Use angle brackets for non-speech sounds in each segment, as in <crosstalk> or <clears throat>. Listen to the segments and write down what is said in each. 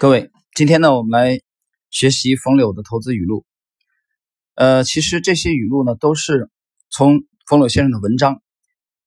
各位，今天呢，我们来学习冯柳的投资语录。呃，其实这些语录呢，都是从冯柳先生的文章，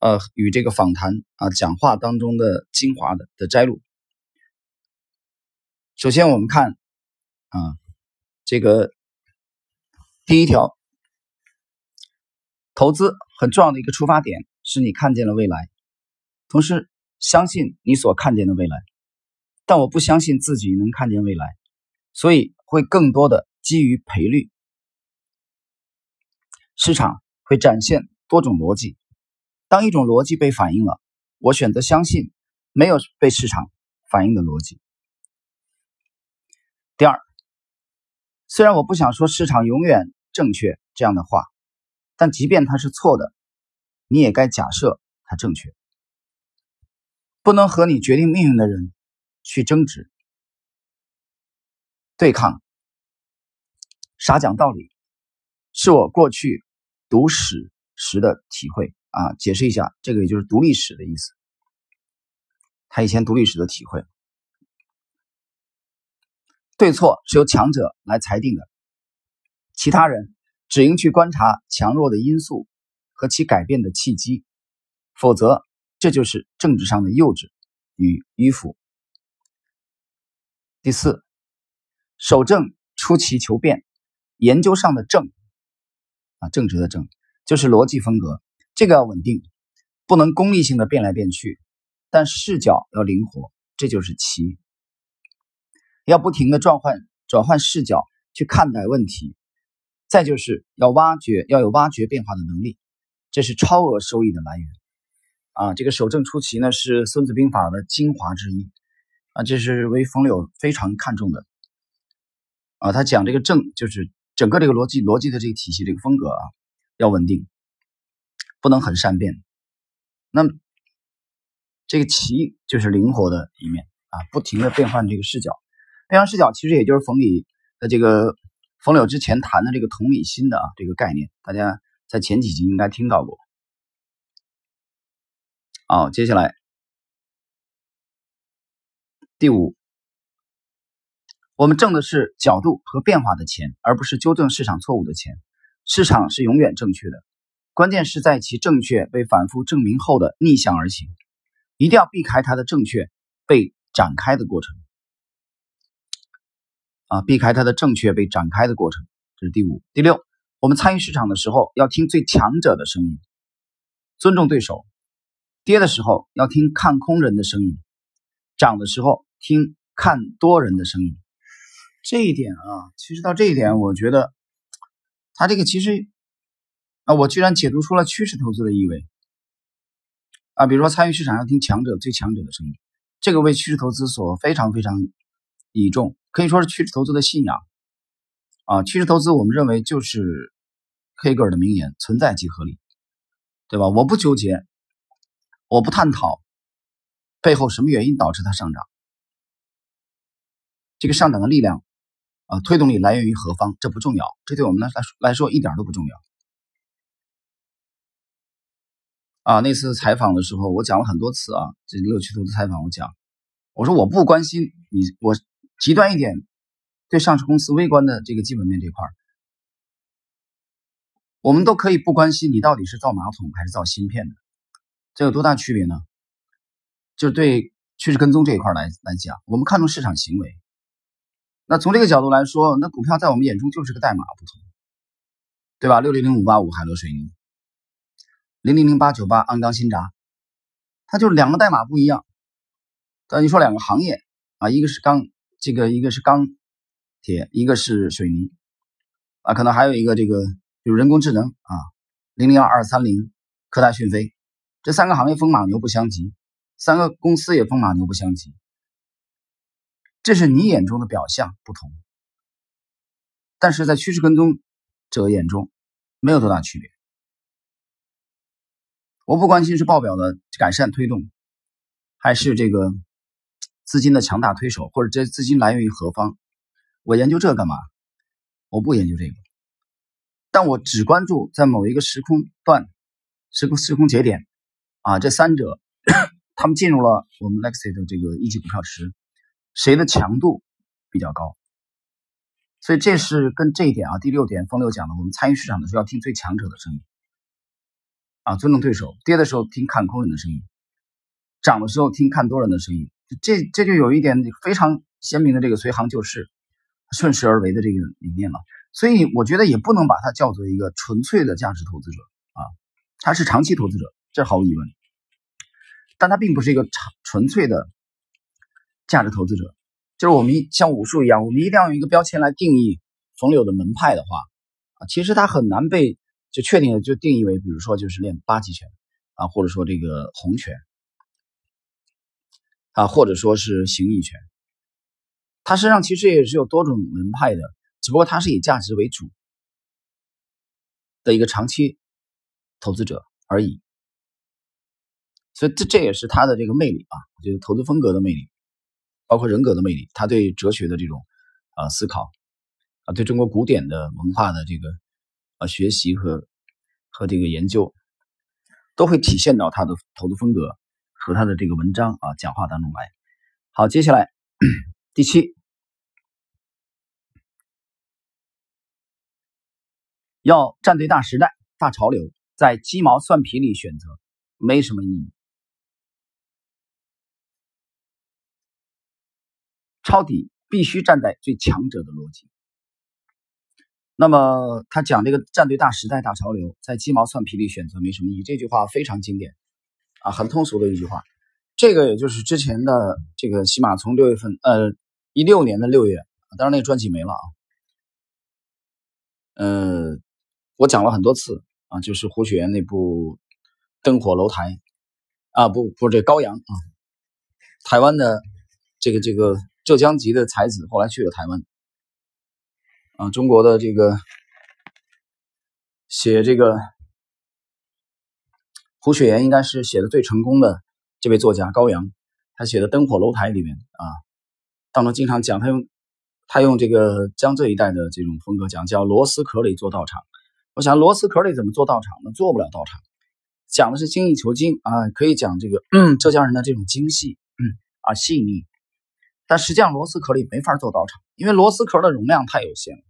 呃，与这个访谈啊、讲话当中的精华的的摘录。首先，我们看啊，这个第一条，投资很重要的一个出发点是你看见了未来，同时相信你所看见的未来。但我不相信自己能看见未来，所以会更多的基于赔率。市场会展现多种逻辑，当一种逻辑被反映了，我选择相信没有被市场反映的逻辑。第二，虽然我不想说市场永远正确这样的话，但即便它是错的，你也该假设它正确。不能和你决定命运的人。去争执、对抗、傻讲道理，是我过去读史时的体会啊。解释一下，这个也就是读历史的意思。他以前读历史的体会，对错是由强者来裁定的，其他人只应去观察强弱的因素和其改变的契机，否则这就是政治上的幼稚与迂腐。第四，守正出奇求变，研究上的正啊，正直的正就是逻辑风格，这个要稳定，不能功利性的变来变去，但视角要灵活，这就是奇。要不停的转换转换视角去看待问题，再就是要挖掘要有挖掘变化的能力，这是超额收益的来源啊。这个守正出奇呢，是《孙子兵法》的精华之一。啊，这是为冯柳非常看重的啊。他讲这个正，就是整个这个逻辑逻辑的这个体系，这个风格啊，要稳定，不能很善变。那这个奇就是灵活的一面啊，不停的变换这个视角。变换视角其实也就是冯李的这个冯柳之前谈的这个同理心的啊这个概念，大家在前几集应该听到过。好，接下来。第五，我们挣的是角度和变化的钱，而不是纠正市场错误的钱。市场是永远正确的，关键是在其正确被反复证明后的逆向而行，一定要避开它的正确被展开的过程。啊，避开它的正确被展开的过程，这是第五。第六，我们参与市场的时候要听最强者的声音，尊重对手；跌的时候要听看空人的声音，涨的时候。听看多人的声音，这一点啊，其实到这一点，我觉得他这个其实啊，我居然解读出了趋势投资的意味啊。比如说参与市场要听强者最强者的声音，这个为趋势投资所非常非常倚重，可以说是趋势投资的信仰啊。趋势投资我们认为就是黑格尔的名言：存在即合理，对吧？我不纠结，我不探讨背后什么原因导致它上涨。这个上涨的力量，啊，推动力来源于何方？这不重要，这对我们来来来说一点都不重要。啊，那次采访的时候，我讲了很多次啊，这乐趣投资采访，我讲，我说我不关心你，我极端一点，对上市公司微观的这个基本面这块我们都可以不关心你到底是造马桶还是造芯片的，这有多大区别呢？就对趋势跟踪这一块来来讲，我们看重市场行为。那从这个角度来说，那股票在我们眼中就是个代码不同，对吧？六零零五八五海螺水泥，零零零八九八鞍钢新闸，它就是两个代码不一样。但你说两个行业啊，一个是钢，这个一个是钢铁，一个是水泥啊，可能还有一个这个比如人工智能啊，零零二二三零科大讯飞，这三个行业风马牛不相及，三个公司也风马牛不相及。这是你眼中的表象不同，但是在趋势跟踪者眼中没有多大区别。我不关心是报表的改善推动，还是这个资金的强大推手，或者这资金来源于何方。我研究这干嘛？我不研究这个，但我只关注在某一个时空段、时空时空节点啊，这三者 <coughs> 他们进入了我们 Lexi 的这个一级股票池。谁的强度比较高。所以这是跟这一点啊，第六点，风流讲的，我们参与市场的时候要听最强者的声音，啊，尊重对手；跌的时候听看空人的声音，涨的时候听看多人的声音。这这就有一点非常鲜明的这个随行就市、顺势而为的这个理念了。所以我觉得也不能把它叫做一个纯粹的价值投资者啊，他是长期投资者，这毫无疑问。但他并不是一个长纯粹的价值投资者。就是我们像武术一样，我们一定要用一个标签来定义冯柳的门派的话，啊，其实他很难被就确定的就定义为，比如说就是练八极拳啊，或者说这个洪拳啊，或者说是形意拳。他身上其实也是有多种门派的，只不过他是以价值为主的一个长期投资者而已。所以这这也是他的这个魅力啊，就是投资风格的魅力。包括人格的魅力，他对哲学的这种啊思考啊，对中国古典的文化的这个啊学习和和这个研究，都会体现到他的投资风格和他的这个文章啊讲话当中来。好，接下来第七，要站对大时代、大潮流，在鸡毛蒜皮里选择，没什么意义。抄底必须站在最强者的逻辑。那么他讲这个站对大时代、大潮流，在鸡毛蒜皮里选择没什么意义。这句话非常经典啊，很通俗的一句话。这个也就是之前的这个起码从六月份，呃，一六年的六月，当然那个专辑没了啊。呃，我讲了很多次啊，就是胡雪岩那部《灯火楼台》啊，不，不是这高阳啊，台湾的这个这个。浙江籍的才子后来去了台湾，啊，中国的这个写这个胡雪岩应该是写的最成功的这位作家高阳，他写的《灯火楼台》里面啊，当中经常讲他用他用这个江浙一带的这种风格讲，叫螺丝壳里做道场。我想螺丝壳里怎么做道场呢？做不了道场，讲的是精益求精啊，可以讲这个 <clears throat> 浙江人的这种精细，嗯啊细腻。但实际上，螺丝壳里没法做道场，因为螺丝壳的容量太有限了，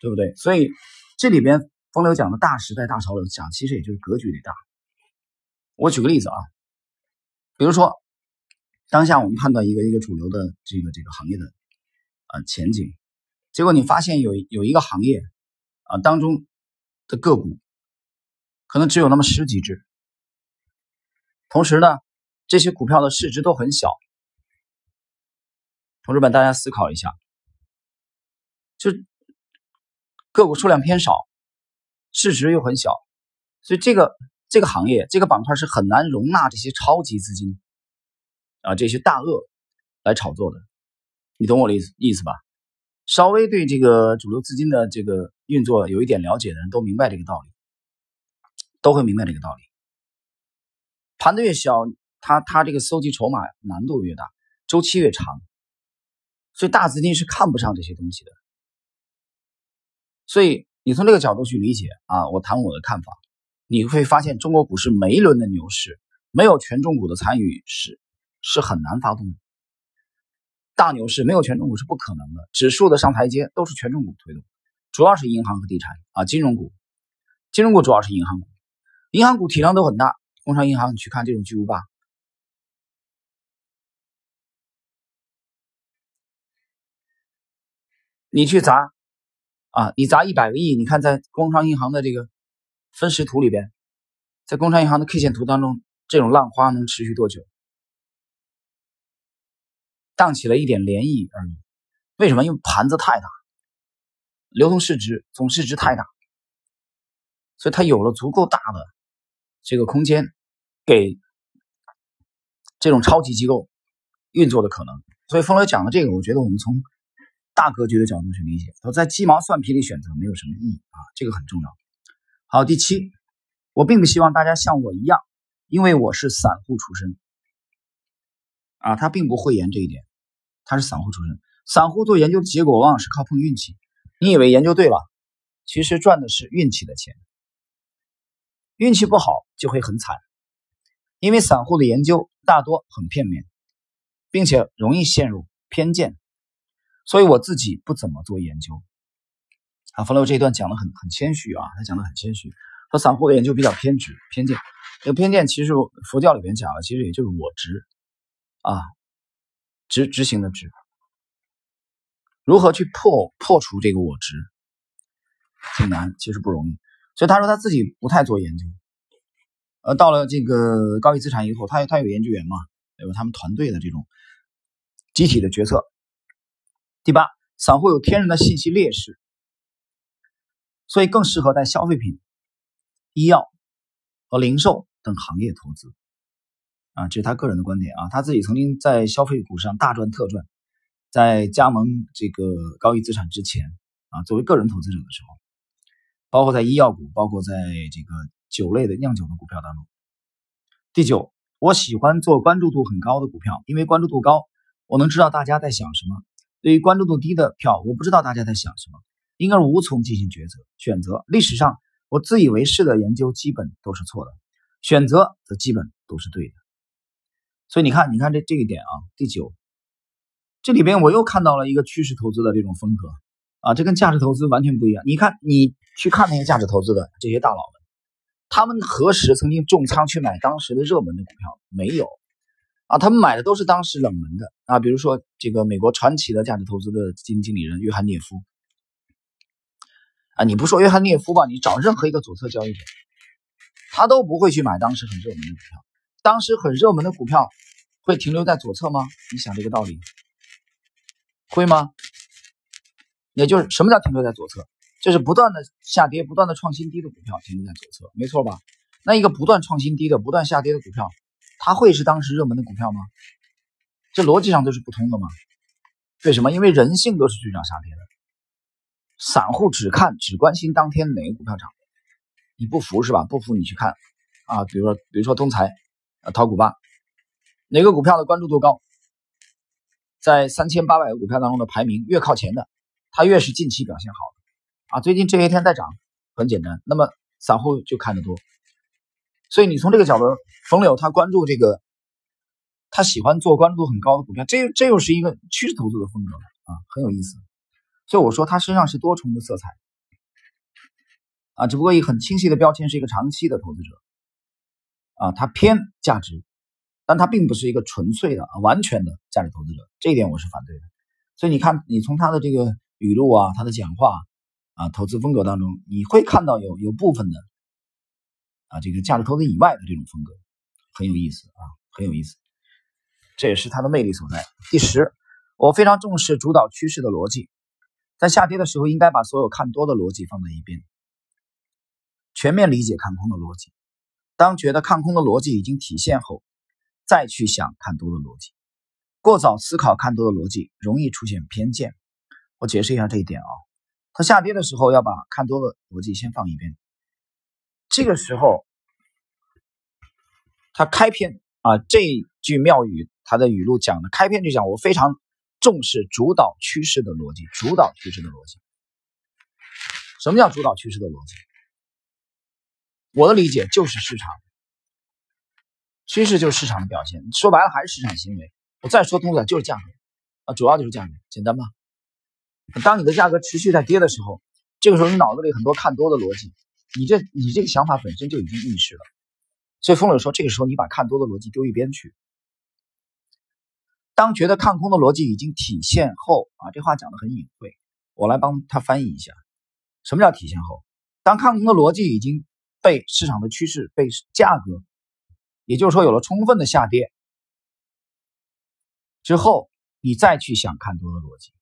对不对？所以这里边风流讲的大时代、大潮流讲，其实也就是格局得大。我举个例子啊，比如说当下我们判断一个一个主流的这个这个行业的啊前景，结果你发现有有一个行业啊当中的个股可能只有那么十几只，同时呢，这些股票的市值都很小。同志们，大家思考一下，就个股数量偏少，市值又很小，所以这个这个行业这个板块是很难容纳这些超级资金啊这些大鳄来炒作的。你懂我的意思意思吧？稍微对这个主流资金的这个运作有一点了解的人都明白这个道理，都会明白这个道理。盘子越小，它它这个搜集筹码难度越大，周期越长。所以大资金是看不上这些东西的，所以你从这个角度去理解啊，我谈我的看法，你会发现中国股市每一轮的牛市没有权重股的参与是是很难发动的，大牛市没有权重股是不可能的，指数的上台阶都是权重股推动，主要是银行和地产啊，金融股，金融股主要是银行股，银行股体量都很大，工商银行你去看这种巨无霸。你去砸，啊，你砸一百个亿，你看在工商银行的这个分时图里边，在工商银行的 K 线图当中，这种浪花能持续多久？荡起了一点涟漪而已。为什么？因为盘子太大，流通市值总市值太大，所以它有了足够大的这个空间，给这种超级机构运作的可能。所以风流讲的这个，我觉得我们从。大格局的角度去理解，都在鸡毛蒜皮里选择没有什么意义啊，这个很重要。好，第七，我并不希望大家像我一样，因为我是散户出身啊，他并不讳言这一点，他是散户出身。散户做研究的结果往往是靠碰运气，你以为研究对了，其实赚的是运气的钱，运气不好就会很惨，因为散户的研究大多很片面，并且容易陷入偏见。所以我自己不怎么做研究。啊，冯柳这一段讲的很很谦虚啊，他讲的很谦虚，说散户的研究比较偏执偏见。这个偏见其实佛教里面讲了，其实也就是我执啊，执执行的执。如何去破破除这个我执，挺难，其实不容易。所以他说他自己不太做研究。呃，到了这个高毅资产以后，他他有研究员嘛，对吧？他们团队的这种集体的决策。第八，散户有天然的信息劣势。所以更适合在消费品、医药和零售等行业投资，啊，这是他个人的观点啊。他自己曾经在消费股上大赚特赚，在加盟这个高毅资产之前啊，作为个人投资者的时候，包括在医药股，包括在这个酒类的酿酒的股票当中。第九，我喜欢做关注度很高的股票，因为关注度高，我能知道大家在想什么；对于关注度低的票，我不知道大家在想什么。因而无从进行抉择选择。历史上，我自以为是的研究基本都是错的，选择则基本都是对的。所以你看，你看这这一点啊，第九，这里边我又看到了一个趋势投资的这种风格啊，这跟价值投资完全不一样。你看，你去看那些价值投资的这些大佬们，他们何时曾经重仓去买当时的热门的股票？没有啊，他们买的都是当时冷门的啊，比如说这个美国传奇的价值投资的基金经理人约翰涅夫。啊，你不说约翰涅夫吧？你找任何一个左侧交易者，他都不会去买当时很热门的股票。当时很热门的股票会停留在左侧吗？你想这个道理，会吗？也就是什么叫停留在左侧？就是不断的下跌、不断的创新低的股票停留在左侧，没错吧？那一个不断创新低的、不断下跌的股票，它会是当时热门的股票吗？这逻辑上都是不通的吗？为什么？因为人性都是追涨杀跌的。散户只看只关心当天哪个股票涨，你不服是吧？不服你去看啊，比如说比如说通财啊淘股吧，哪个股票的关注度高，在三千八百个股票当中的排名越靠前的，它越是近期表现好的啊。最近这些天在涨，很简单，那么散户就看得多。所以你从这个角度，冯柳他关注这个，他喜欢做关注度很高的股票，这这又是一个趋势投资的风格啊，很有意思。所以我说他身上是多重的色彩，啊，只不过一个很清晰的标签是一个长期的投资者，啊，他偏价值，但他并不是一个纯粹的、完全的价值投资者，这一点我是反对的。所以你看，你从他的这个语录啊、他的讲话啊、投资风格当中，你会看到有有部分的啊，这个价值投资以外的这种风格，很有意思啊，很有意思，这也是它的魅力所在。第十，我非常重视主导趋势的逻辑。在下跌的时候，应该把所有看多的逻辑放在一边，全面理解看空的逻辑。当觉得看空的逻辑已经体现后，再去想看多的逻辑。过早思考看多的逻辑，容易出现偏见。我解释一下这一点啊。它下跌的时候，要把看多的逻辑先放一边。这个时候，他开篇啊，这句妙语，他的语录讲的开篇就讲我非常。重视主导趋势的逻辑，主导趋势的逻辑。什么叫主导趋势的逻辑？我的理解就是市场趋势，就是市场的表现。说白了还是市场行为。我再说通俗点，就是价格啊，主要就是价格，简单吧？当你的价格持续在跌的时候，这个时候你脑子里很多看多的逻辑，你这你这个想法本身就已经意识了。所以风柳说，这个时候你把看多的逻辑丢一边去。当觉得看空的逻辑已经体现后啊，这话讲的很隐晦，我来帮他翻译一下，什么叫体现后？当看空的逻辑已经被市场的趋势、被价格，也就是说有了充分的下跌之后，你再去想看多的逻辑，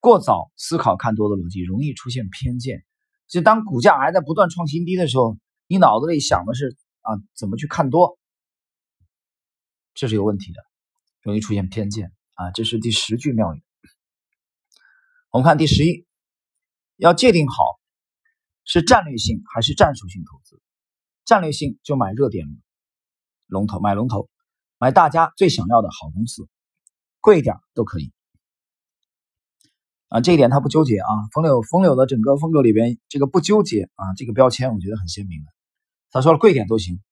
过早思考看多的逻辑，容易出现偏见。就当股价还在不断创新低的时候，你脑子里想的是啊，怎么去看多？这是有问题的，容易出现偏见啊！这是第十句妙语。我们看第十一，要界定好是战略性还是战术性投资。战略性就买热点龙头，买龙头，买大家最想要的好公司，贵一点都可以啊！这一点他不纠结啊。冯柳冯柳的整个风格里边，这个不纠结啊，这个标签我觉得很鲜明的。他说了，贵点都行。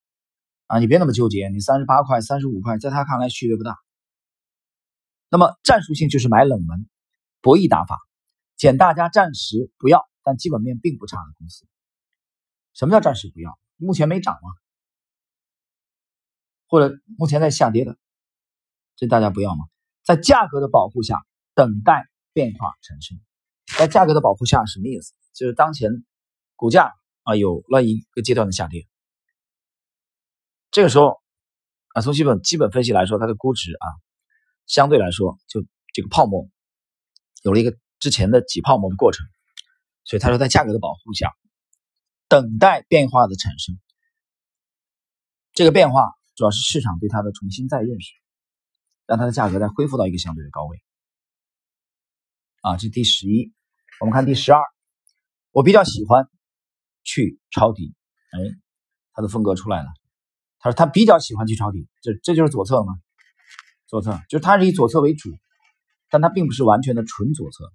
啊，你别那么纠结，你三十八块、三十五块，在他看来区别不大。那么战术性就是买冷门博弈打法，捡大家暂时不要但基本面并不差的公司。什么叫暂时不要？目前没涨吗？或者目前在下跌的，这大家不要吗？在价格的保护下等待变化产生。在价格的保护下什么意思？就是当前股价啊有了一个阶段的下跌，这个时候啊从基本基本分析来说，它的估值啊相对来说就这个泡沫有了一个之前的挤泡沫的过程，所以他说在价格的保护下等待变化的产生。这个变化。主要是市场对它的重新再认识，让它的价格再恢复到一个相对的高位。啊，这第十一，我们看第十二，我比较喜欢去抄底。哎，他的风格出来了。他说他比较喜欢去抄底，这这就是左侧吗？左侧就是它是以左侧为主，但它并不是完全的纯左侧。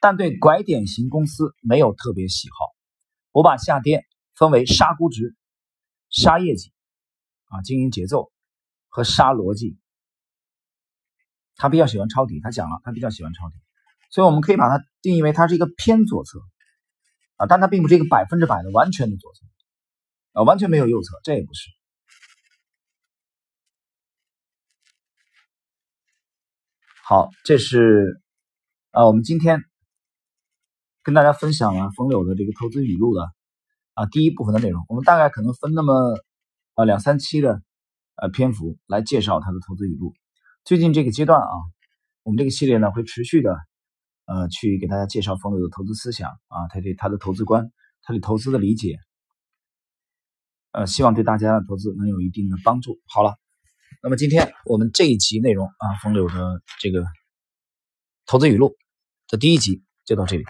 但对拐点型公司没有特别喜好，我把下跌。分为杀估值、杀业绩，啊，经营节奏和杀逻辑。他比较喜欢抄底，他讲了，他比较喜欢抄底，所以我们可以把它定义为它是一个偏左侧，啊，但它并不是一个百分之百的完全的左侧，啊，完全没有右侧，这也不是。好，这是啊，我们今天跟大家分享了冯柳的这个投资语录的。啊，第一部分的内容，我们大概可能分那么呃两三期的呃篇幅来介绍他的投资语录。最近这个阶段啊，我们这个系列呢会持续的呃去给大家介绍冯柳的投资思想啊，他对他的投资观，他对投资的理解，呃，希望对大家的投资能有一定的帮助。好了，那么今天我们这一集内容啊，冯柳的这个投资语录的第一集就到这里。